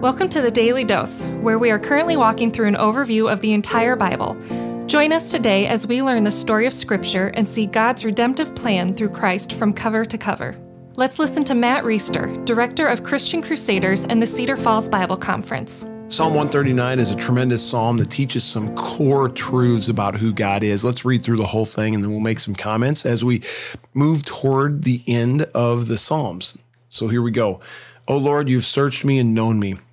Welcome to the Daily Dose, where we are currently walking through an overview of the entire Bible. Join us today as we learn the story of Scripture and see God's redemptive plan through Christ from cover to cover. Let's listen to Matt Reisetter, Director of Christian Crusaders and the Cedar Falls Bible Conference. Psalm 139 is a tremendous psalm that teaches some core truths about who God is. Let's read through the whole thing and then we'll make some comments as we move toward the end of the Psalms. So here we go. O Lord, you've searched me and known me.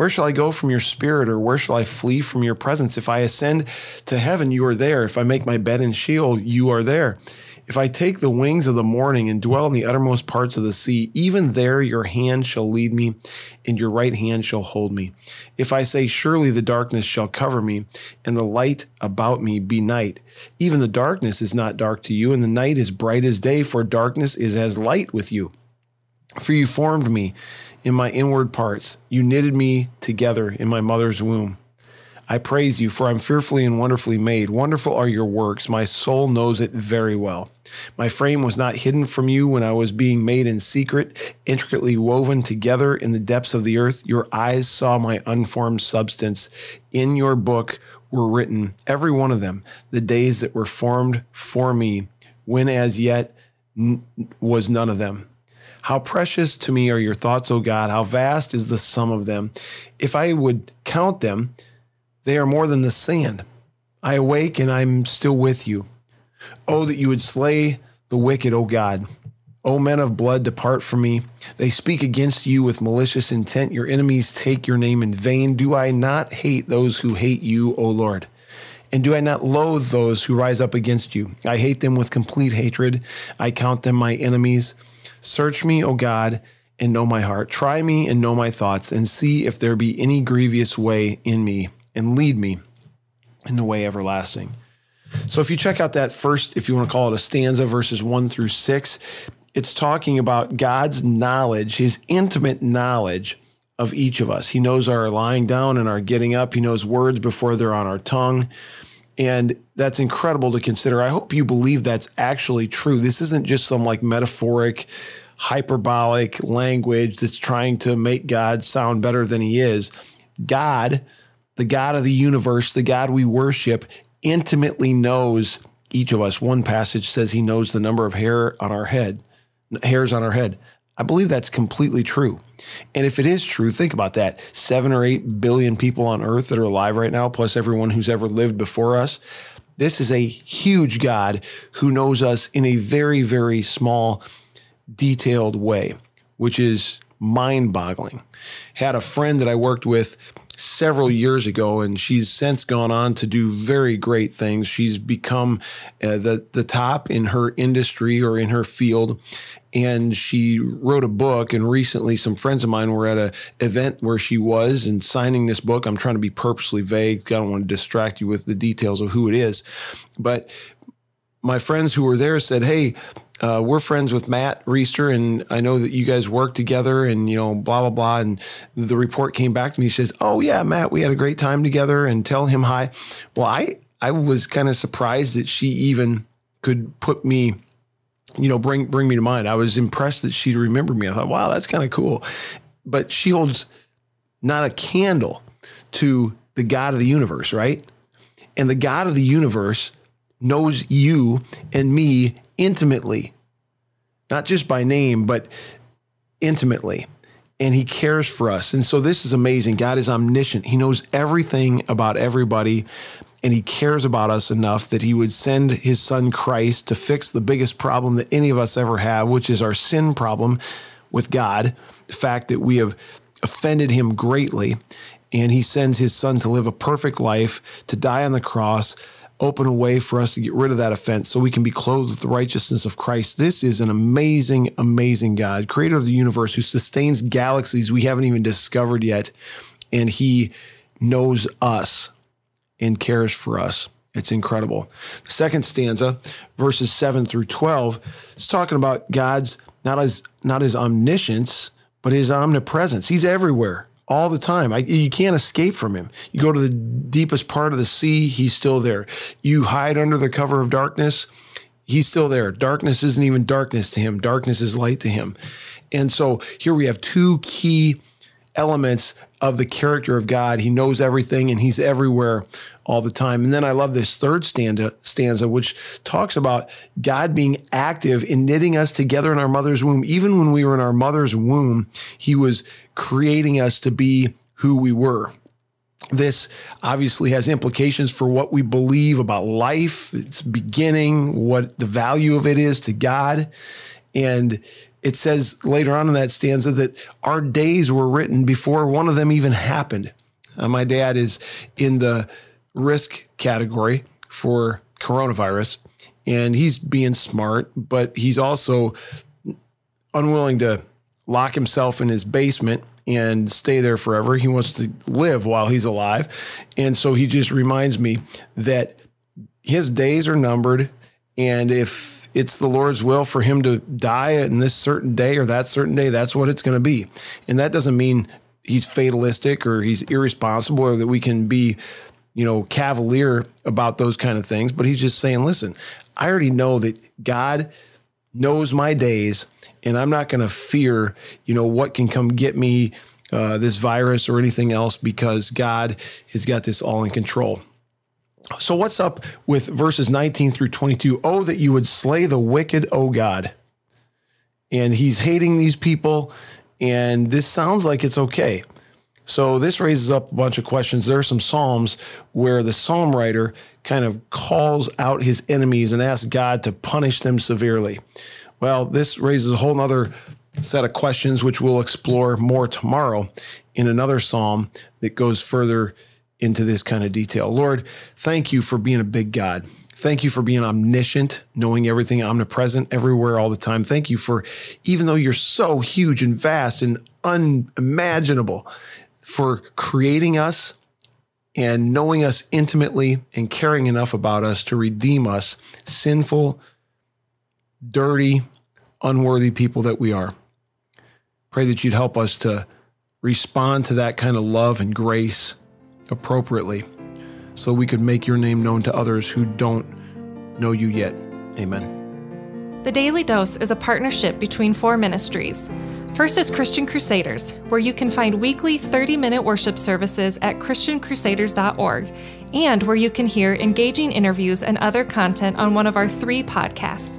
Where shall I go from your spirit, or where shall I flee from your presence? If I ascend to heaven, you are there. If I make my bed in Sheol, you are there. If I take the wings of the morning and dwell in the uttermost parts of the sea, even there your hand shall lead me, and your right hand shall hold me. If I say, Surely the darkness shall cover me, and the light about me be night, even the darkness is not dark to you, and the night is bright as day, for darkness is as light with you. For you formed me in my inward parts. You knitted me together in my mother's womb. I praise you, for I'm fearfully and wonderfully made. Wonderful are your works. My soul knows it very well. My frame was not hidden from you when I was being made in secret, intricately woven together in the depths of the earth. Your eyes saw my unformed substance. In your book were written, every one of them, the days that were formed for me, when as yet n- was none of them. How precious to me are your thoughts, O God. How vast is the sum of them. If I would count them, they are more than the sand. I awake and I'm still with you. Oh, that you would slay the wicked, O God. O men of blood, depart from me. They speak against you with malicious intent. Your enemies take your name in vain. Do I not hate those who hate you, O Lord? And do I not loathe those who rise up against you? I hate them with complete hatred. I count them my enemies. Search me, O God, and know my heart. Try me and know my thoughts, and see if there be any grievous way in me, and lead me in the way everlasting. So, if you check out that first, if you want to call it a stanza, verses one through six, it's talking about God's knowledge, his intimate knowledge of each of us. He knows our lying down and our getting up, he knows words before they're on our tongue. And that's incredible to consider. I hope you believe that's actually true. This isn't just some like metaphoric, hyperbolic language that's trying to make God sound better than he is. God, the God of the universe, the God we worship, intimately knows each of us. One passage says he knows the number of hair on our head, hairs on our head. I believe that's completely true. And if it is true, think about that. Seven or eight billion people on earth that are alive right now, plus everyone who's ever lived before us. This is a huge God who knows us in a very, very small, detailed way, which is mind boggling. Had a friend that I worked with several years ago, and she's since gone on to do very great things. She's become uh, the the top in her industry or in her field, and she wrote a book and recently some friends of mine were at a event where she was and signing this book i'm trying to be purposely vague i don't want to distract you with the details of who it is but my friends who were there said hey uh, we're friends with matt reisetter and i know that you guys work together and you know blah blah blah and the report came back to me she says oh yeah matt we had a great time together and tell him hi well i i was kind of surprised that she even could put me you know, bring bring me to mind. I was impressed that she'd remember me. I thought, wow, that's kind of cool. But she holds not a candle to the God of the universe, right? And the God of the universe knows you and me intimately, not just by name, but intimately. And he cares for us. And so this is amazing. God is omniscient. He knows everything about everybody and he cares about us enough that he would send his son Christ to fix the biggest problem that any of us ever have, which is our sin problem with God, the fact that we have offended him greatly. And he sends his son to live a perfect life, to die on the cross, open a way for us to get rid of that offense so we can be clothed with the righteousness of Christ. This is an amazing, amazing God, creator of the universe, who sustains galaxies we haven't even discovered yet. And he knows us and cares for us. It's incredible. The second stanza, verses 7 through 12, is talking about God's not his not his omniscience, but his omnipresence. He's everywhere all the time. I, you can't escape from him. You go to the deepest part of the sea, he's still there. You hide under the cover of darkness, he's still there. Darkness isn't even darkness to him. Darkness is light to him. And so here we have two key elements of the character of God. He knows everything and he's everywhere all the time. And then I love this third stanza, stanza which talks about God being active in knitting us together in our mother's womb. Even when we were in our mother's womb, he was creating us to be who we were. This obviously has implications for what we believe about life, its beginning, what the value of it is to God. And it says later on in that stanza that our days were written before one of them even happened. Uh, my dad is in the risk category for coronavirus, and he's being smart, but he's also unwilling to lock himself in his basement and stay there forever. He wants to live while he's alive. And so he just reminds me that his days are numbered. And if it's the Lord's will for him to die in this certain day or that certain day. That's what it's going to be. And that doesn't mean he's fatalistic or he's irresponsible or that we can be, you know, cavalier about those kind of things. But he's just saying, listen, I already know that God knows my days and I'm not going to fear, you know, what can come get me, uh, this virus or anything else because God has got this all in control. So, what's up with verses 19 through 22? Oh, that you would slay the wicked, oh God. And he's hating these people, and this sounds like it's okay. So, this raises up a bunch of questions. There are some Psalms where the psalm writer kind of calls out his enemies and asks God to punish them severely. Well, this raises a whole other set of questions, which we'll explore more tomorrow in another psalm that goes further into this kind of detail. Lord, thank you for being a big God. Thank you for being omniscient, knowing everything, omnipresent, everywhere, all the time. Thank you for, even though you're so huge and vast and unimaginable, for creating us and knowing us intimately and caring enough about us to redeem us, sinful, dirty, unworthy people that we are. Pray that you'd help us to respond to that kind of love and grace appropriately so we could make your name known to others who don't know you yet. Amen. The Daily Dose is a partnership between four ministries. First is Christian Crusaders, where you can find weekly 30 minute worship services at ChristianCrusaders.org, and where you can hear engaging interviews and other content on one of our three podcasts.